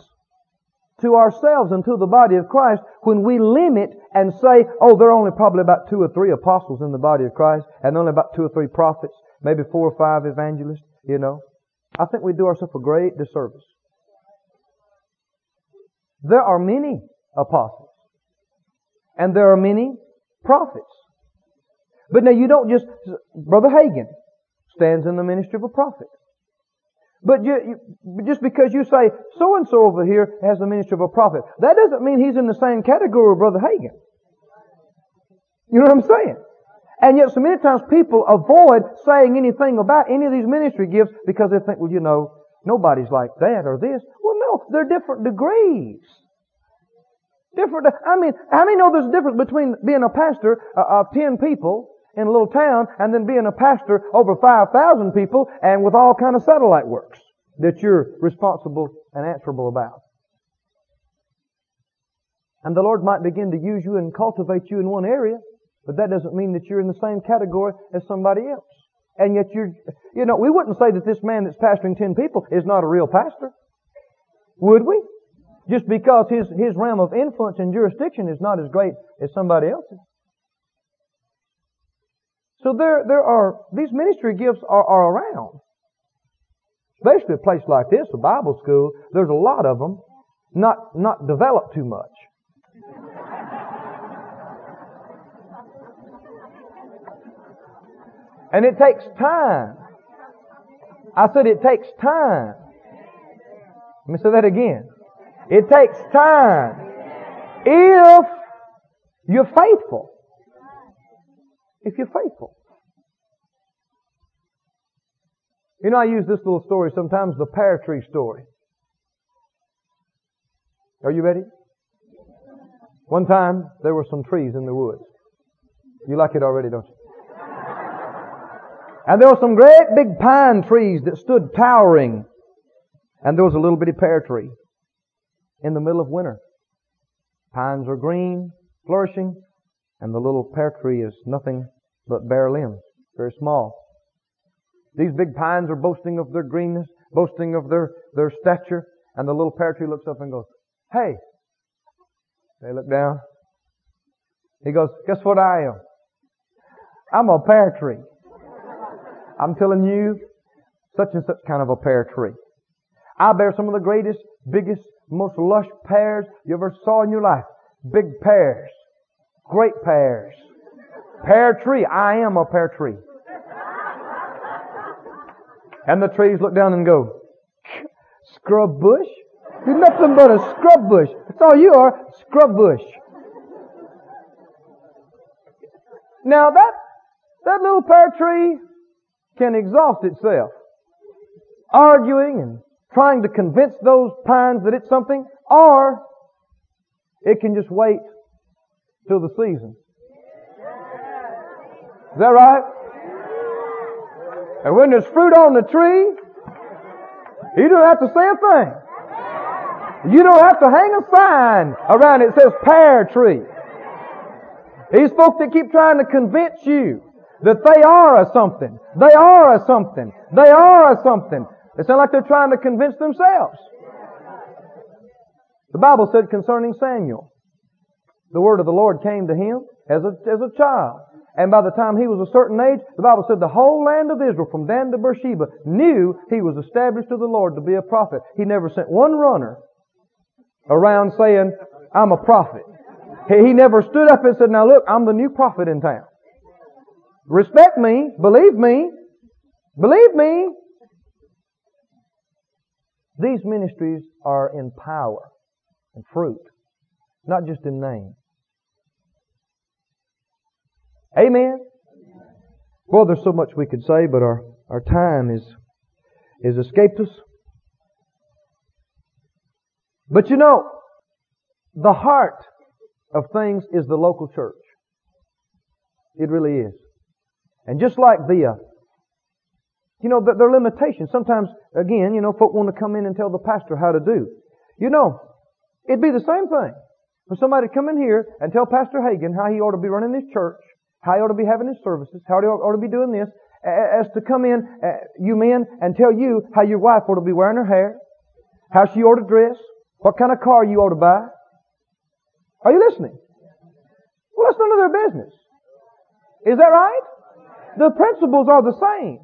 to ourselves and to the body of Christ when we limit and say, oh, there are only probably about two or three apostles in the body of Christ and only about two or three prophets, maybe four or five evangelists, you know. I think we do ourselves a great disservice. There are many apostles. And there are many prophets. But now you don't just, Brother Hagin stands in the ministry of a prophet. But you, you, just because you say so and so over here has the ministry of a prophet, that doesn't mean he's in the same category with Brother Hagin. You know what I'm saying? And yet so many times people avoid saying anything about any of these ministry gifts because they think, well, you know, nobody's like that or this. Well, no, they're different degrees. Different. I mean, how many know there's a difference between being a pastor of ten people in a little town and then being a pastor over 5,000 people and with all kind of satellite works that you're responsible and answerable about. And the Lord might begin to use you and cultivate you in one area, but that doesn't mean that you're in the same category as somebody else. And yet you're, you know, we wouldn't say that this man that's pastoring 10 people is not a real pastor. Would we? Just because his, his realm of influence and jurisdiction is not as great as somebody else's. So there, there are, these ministry gifts are, are around. Especially a place like this, a Bible school, there's a lot of them, not, not developed too much. and it takes time. I said it takes time. Let me say that again. It takes time. If you're faithful. If you're faithful. You know, I use this little story sometimes, the pear tree story. Are you ready? One time, there were some trees in the woods. You like it already, don't you? And there were some great big pine trees that stood towering. And there was a little bitty pear tree in the middle of winter. Pines are green, flourishing, and the little pear tree is nothing but bare limbs, very small. These big pines are boasting of their greenness, boasting of their, their stature, and the little pear tree looks up and goes, Hey! They look down. He goes, Guess what I am? I'm a pear tree. I'm telling you, such and such kind of a pear tree. I bear some of the greatest, biggest, most lush pears you ever saw in your life. Big pears. Great pears. Pear tree. I am a pear tree. And the trees look down and go, scrub bush? You're nothing but a scrub bush. That's all you are, scrub bush. Now that, that little pear tree can exhaust itself. Arguing and trying to convince those pines that it's something, or it can just wait till the season. Is that right? And when there's fruit on the tree, you don't have to say a thing. You don't have to hang a sign around it that says pear tree. These folks that keep trying to convince you that they are a something. They are a something. They are a something. It sounds like they're trying to convince themselves. The Bible said concerning Samuel, the word of the Lord came to him as a, as a child. And by the time he was a certain age, the Bible said the whole land of Israel, from Dan to Beersheba, knew he was established to the Lord to be a prophet. He never sent one runner around saying, I'm a prophet. He, he never stood up and said, now look, I'm the new prophet in town. Respect me, believe me, believe me, these ministries are in power and fruit, not just in name. Amen. Well, there's so much we could say, but our, our time is, is escaped us. But you know, the heart of things is the local church. It really is. And just like the, uh, you know, there are limitations. Sometimes, again, you know, folk want to come in and tell the pastor how to do. You know, it'd be the same thing for somebody to come in here and tell Pastor Hagin how he ought to be running his church, how he ought to be having his services, how he ought to be doing this, as to come in, uh, you men, and tell you how your wife ought to be wearing her hair, how she ought to dress, what kind of car you ought to buy. Are you listening? Well, that's none of their business. Is that right? The principles are the same.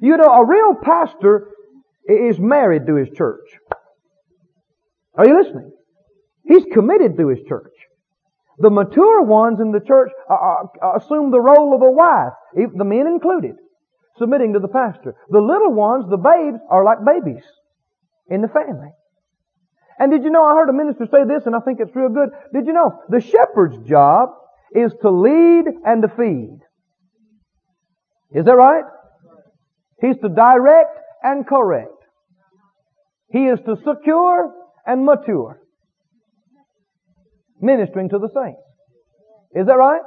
You know, a real pastor is married to his church. Are you listening? He's committed to his church. The mature ones in the church uh, uh, uh, assume the role of a wife, the men included, submitting to the pastor. The little ones, the babes, are like babies in the family. And did you know, I heard a minister say this and I think it's real good. Did you know, the shepherd's job is to lead and to feed. Is that right? He's to direct and correct. He is to secure and mature. Ministering to the saints. Is that right?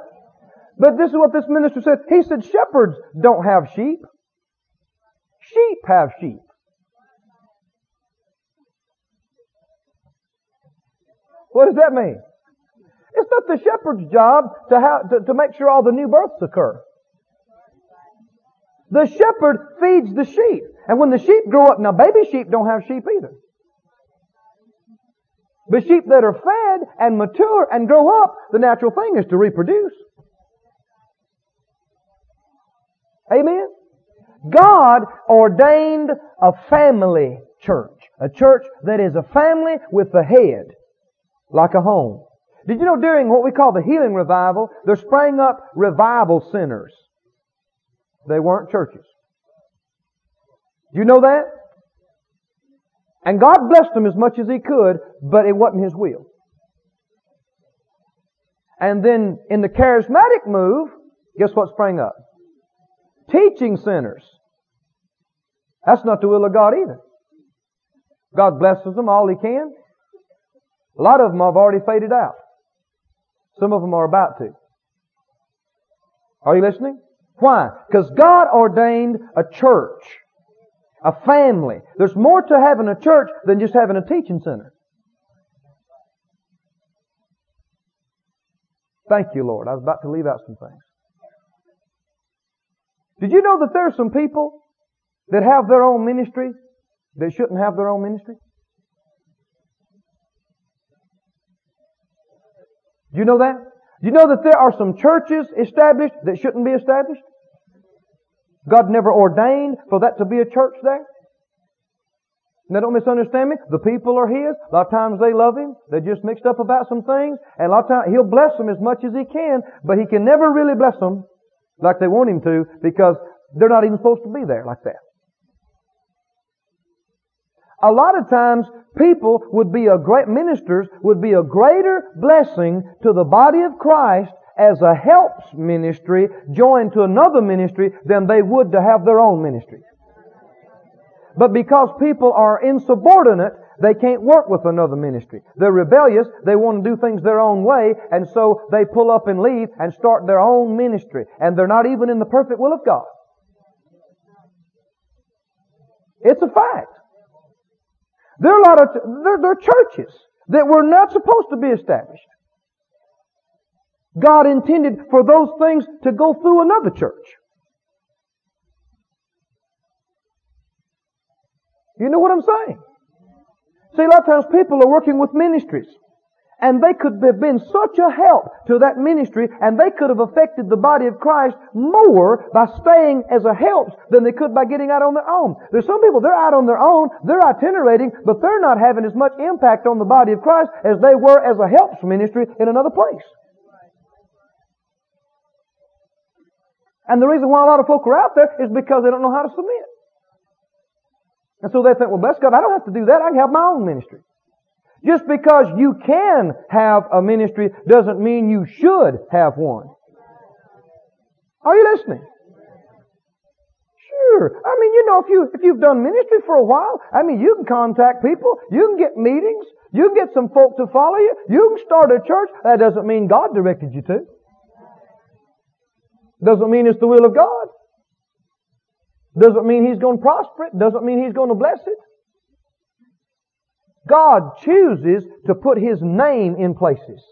But this is what this minister said. He said shepherds don't have sheep. Sheep have sheep. What does that mean? It's not the shepherd's job to, have, to, to make sure all the new births occur. The shepherd feeds the sheep. And when the sheep grow up, now baby sheep don't have sheep either. But sheep that are fed and mature and grow up, the natural thing is to reproduce. Amen? God ordained a family church. A church that is a family with the head like a home. Did you know during what we call the healing revival, there sprang up revival centers? They weren't churches. Do you know that? And God blessed them as much as He could, but it wasn't His will. And then in the charismatic move, guess what sprang up? Teaching centers. That's not the will of God either. God blesses them all He can. A lot of them have already faded out. Some of them are about to. Are you listening? Why? Because God ordained a church, a family. There's more to having a church than just having a teaching center. Thank you, Lord. I was about to leave out some things. Did you know that there are some people that have their own ministry that shouldn't have their own ministry? Do you know that? Do you know that there are some churches established that shouldn't be established? God never ordained for that to be a church there. Now don't misunderstand me. The people are His. A lot of times they love Him. They're just mixed up about some things. And a lot of times He'll bless them as much as He can, but He can never really bless them like they want Him to because they're not even supposed to be there like that. A lot of times people would be a great, ministers would be a greater blessing to the body of Christ as a helps ministry joined to another ministry than they would to have their own ministry. But because people are insubordinate, they can't work with another ministry. They're rebellious, they want to do things their own way, and so they pull up and leave and start their own ministry. And they're not even in the perfect will of God. It's a fact. There are a lot of, there, there are churches that were not supposed to be established. God intended for those things to go through another church. You know what I'm saying? See, a lot of times people are working with ministries and they could have been such a help to that ministry and they could have affected the body of Christ more by staying as a help than they could by getting out on their own. There's some people, they're out on their own, they're itinerating, but they're not having as much impact on the body of Christ as they were as a helps ministry in another place. And the reason why a lot of folk are out there is because they don't know how to submit. And so they think, well, bless God, I don't have to do that. I can have my own ministry. Just because you can have a ministry doesn't mean you should have one. Are you listening? Sure. I mean, you know, if you if you've done ministry for a while, I mean, you can contact people, you can get meetings, you can get some folk to follow you, you can start a church. That doesn't mean God directed you to. Doesn't mean it's the will of God. Doesn't mean He's going to prosper it. Doesn't mean He's going to bless it. God chooses to put His name in places.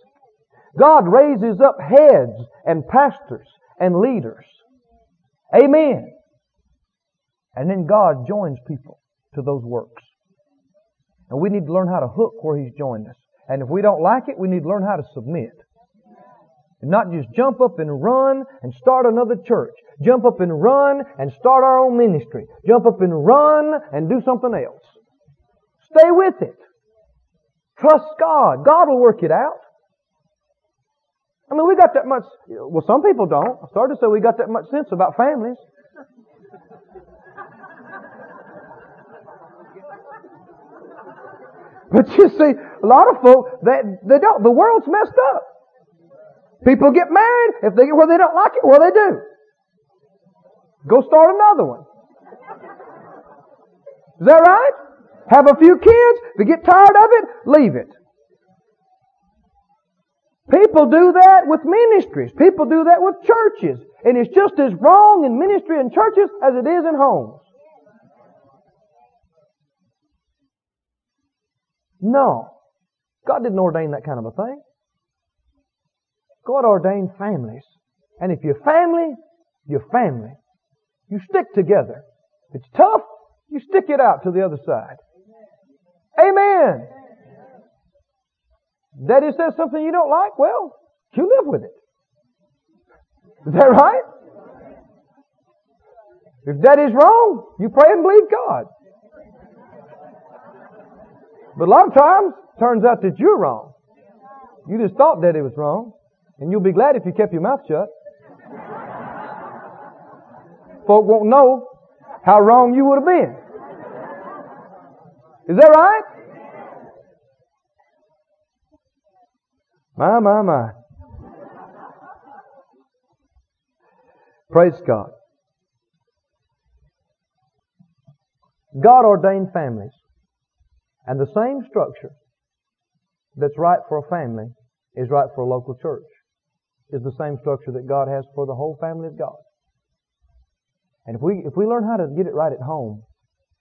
God raises up heads and pastors and leaders. Amen. And then God joins people to those works. And we need to learn how to hook where He's joined us. And if we don't like it, we need to learn how to submit. And not just jump up and run and start another church. Jump up and run and start our own ministry. Jump up and run and do something else. Stay with it. Trust God. God will work it out. I mean, we got that much, well, some people don't. I started to say we got that much sense about families. But you see, a lot of folk, they, they don't. The world's messed up. People get married. If they get where they don't like it, well, they do. Go start another one. Is that right? Have a few kids. If you get tired of it, leave it. People do that with ministries. People do that with churches. And it's just as wrong in ministry and churches as it is in homes. No. God didn't ordain that kind of a thing. God ordained families. And if you're family, you're family. You stick together. If it's tough, you stick it out to the other side. Amen. Daddy says something you don't like, well, you live with it. Is that right? If daddy's wrong, you pray and believe God. But a lot of times, turns out that you're wrong. You just thought daddy was wrong. And you'll be glad if you kept your mouth shut. Folk won't know how wrong you would have been. Is that right? My, my, my. Praise God. God ordained families. And the same structure that's right for a family is right for a local church. Is the same structure that God has for the whole family of God. And if we if we learn how to get it right at home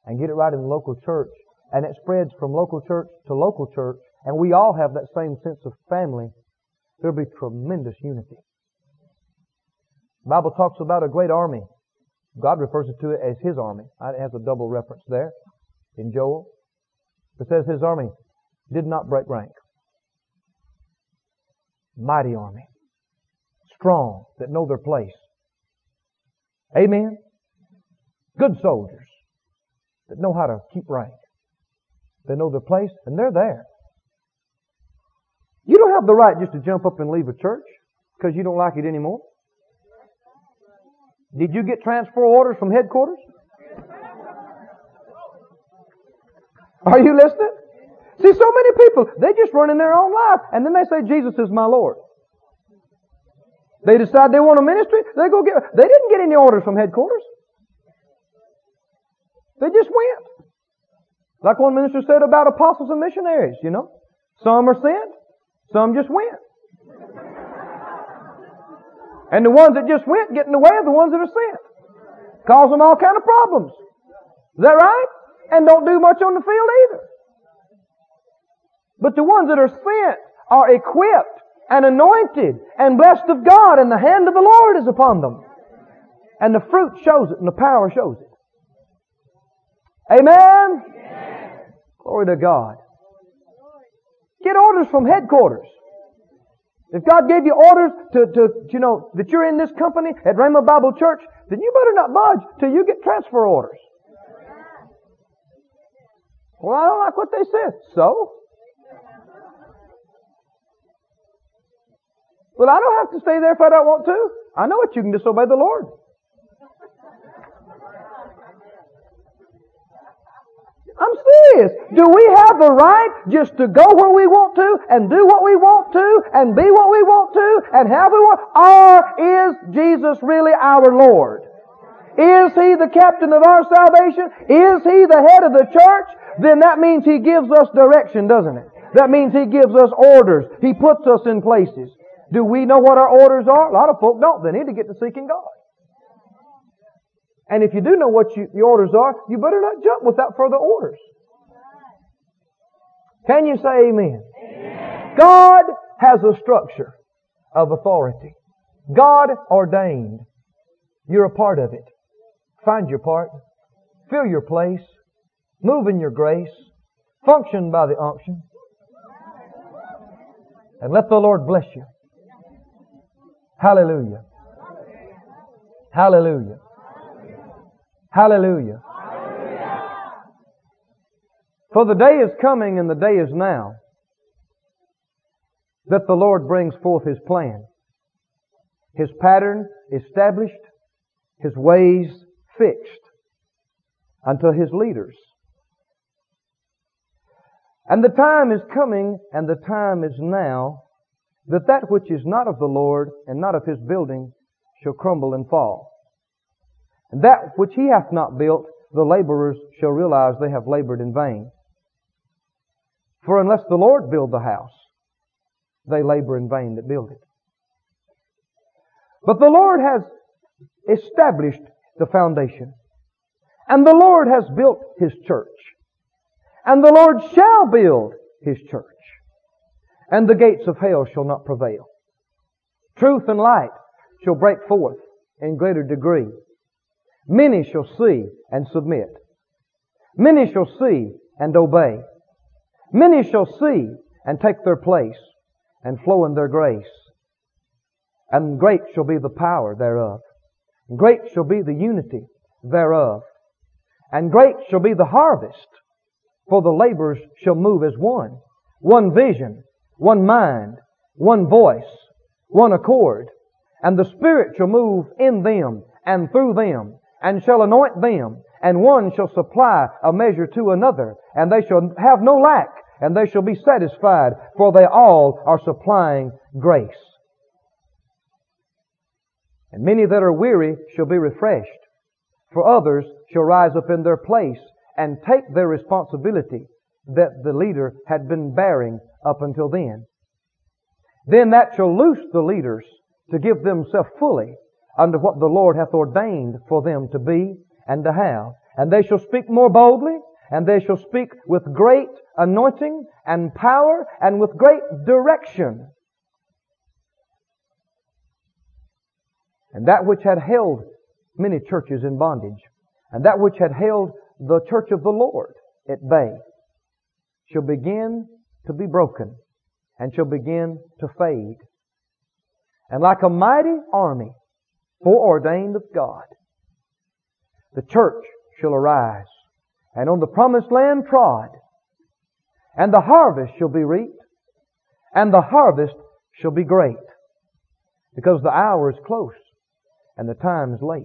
and get it right in the local church, and it spreads from local church to local church, and we all have that same sense of family, there'll be tremendous unity. The Bible talks about a great army. God refers to it as His army. It has a double reference there in Joel. It says His army did not break rank. Mighty army. Strong, that know their place. Amen? Good soldiers that know how to keep rank. They know their place, and they're there. You don't have the right just to jump up and leave a church because you don't like it anymore. Did you get transfer orders from headquarters? Are you listening? See, so many people, they just run in their own life and then they say, Jesus is my Lord. They decide they want a ministry, they go get, they didn't get any orders from headquarters. They just went. Like one minister said about apostles and missionaries, you know. Some are sent, some just went. And the ones that just went get in the way of the ones that are sent. Cause them all kind of problems. Is that right? And don't do much on the field either. But the ones that are sent are equipped and anointed and blessed of God and the hand of the Lord is upon them. And the fruit shows it and the power shows it. Amen? Amen. Glory to God. Get orders from headquarters. If God gave you orders to, to, you know, that you're in this company at Rhema Bible Church, then you better not budge till you get transfer orders. Well, I don't like what they said. So? Well, I don't have to stay there if I don't want to. I know what you can disobey the Lord. I'm serious. Do we have the right just to go where we want to and do what we want to and be what we want to and have we want? Or is Jesus really our Lord? Is He the captain of our salvation? Is He the head of the church? Then that means He gives us direction, doesn't it? That means He gives us orders. He puts us in places. Do we know what our orders are? A lot of folk don't. They need to get to seeking God. And if you do know what you, the orders are, you better not jump without further orders. Can you say amen? amen? God has a structure of authority. God ordained. You're a part of it. Find your part. Fill your place. Move in your grace. Function by the unction. And let the Lord bless you. Hallelujah. Hallelujah. Hallelujah. For the day is coming and the day is now that the Lord brings forth His plan. His pattern established, His ways fixed unto His leaders. And the time is coming and the time is now that that which is not of the Lord and not of His building shall crumble and fall. And that which He hath not built, the laborers shall realize they have labored in vain. For unless the Lord build the house, they labor in vain that build it. But the Lord has established the foundation. And the Lord has built His church. And the Lord shall build His church. And the gates of hell shall not prevail. Truth and light shall break forth in greater degree. Many shall see and submit. Many shall see and obey. Many shall see and take their place and flow in their grace. And great shall be the power thereof. Great shall be the unity thereof. And great shall be the harvest, for the laborers shall move as one. One vision, one mind, one voice, one accord. And the Spirit shall move in them and through them, and shall anoint them, and one shall supply a measure to another, and they shall have no lack, and they shall be satisfied, for they all are supplying grace. And many that are weary shall be refreshed, for others shall rise up in their place and take their responsibility that the leader had been bearing up until then. Then that shall loose the leaders to give themselves fully unto what the Lord hath ordained for them to be and to have. And they shall speak more boldly, and they shall speak with great anointing and power and with great direction. And that which had held many churches in bondage, and that which had held the church of the Lord at bay, shall begin to be broken and shall begin to fade. And like a mighty army foreordained of God, the church shall arise and on the promised land trod, and the harvest shall be reaped, and the harvest shall be great, because the hour is close and the time is late.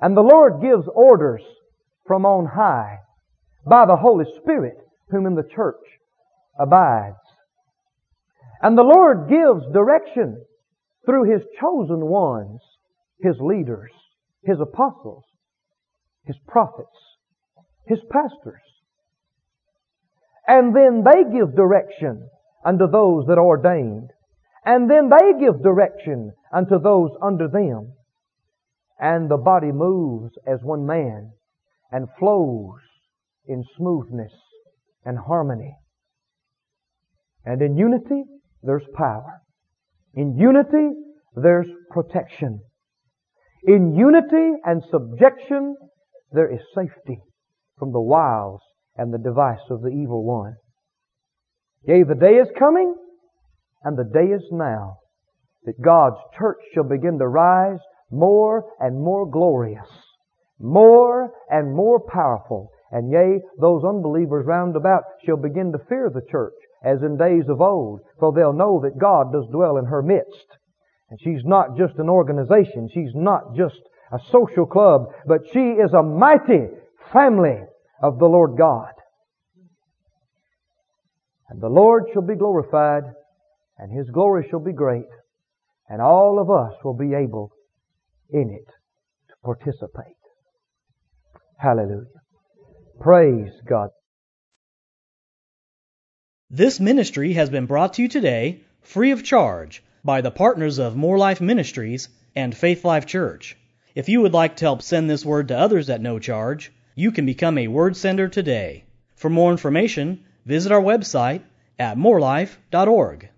And the Lord gives orders from on high by the Holy Spirit, whom in the church abides. And the Lord gives direction through His chosen ones, His leaders, His apostles, His prophets, His pastors. And then they give direction unto those that are ordained. And then they give direction unto those under them. And the body moves as one man and flows in smoothness and harmony. And in unity, there's power. In unity, there's protection. In unity and subjection, there is safety from the wiles and the device of the evil one. Yea, the day is coming, and the day is now, that God's church shall begin to rise more and more glorious, more and more powerful, and yea, those unbelievers round about shall begin to fear the church as in days of old, for they'll know that God does dwell in her midst. And she's not just an organization, she's not just a social club, but she is a mighty family of the Lord God. And the Lord shall be glorified, and His glory shall be great, and all of us will be able in it to participate. Hallelujah. Praise God. This ministry has been brought to you today free of charge by the partners of Moore Life Ministries and Faith Life Church. If you would like to help send this word to others at no charge, you can become a word sender today. For more information, visit our website at moorelife.org.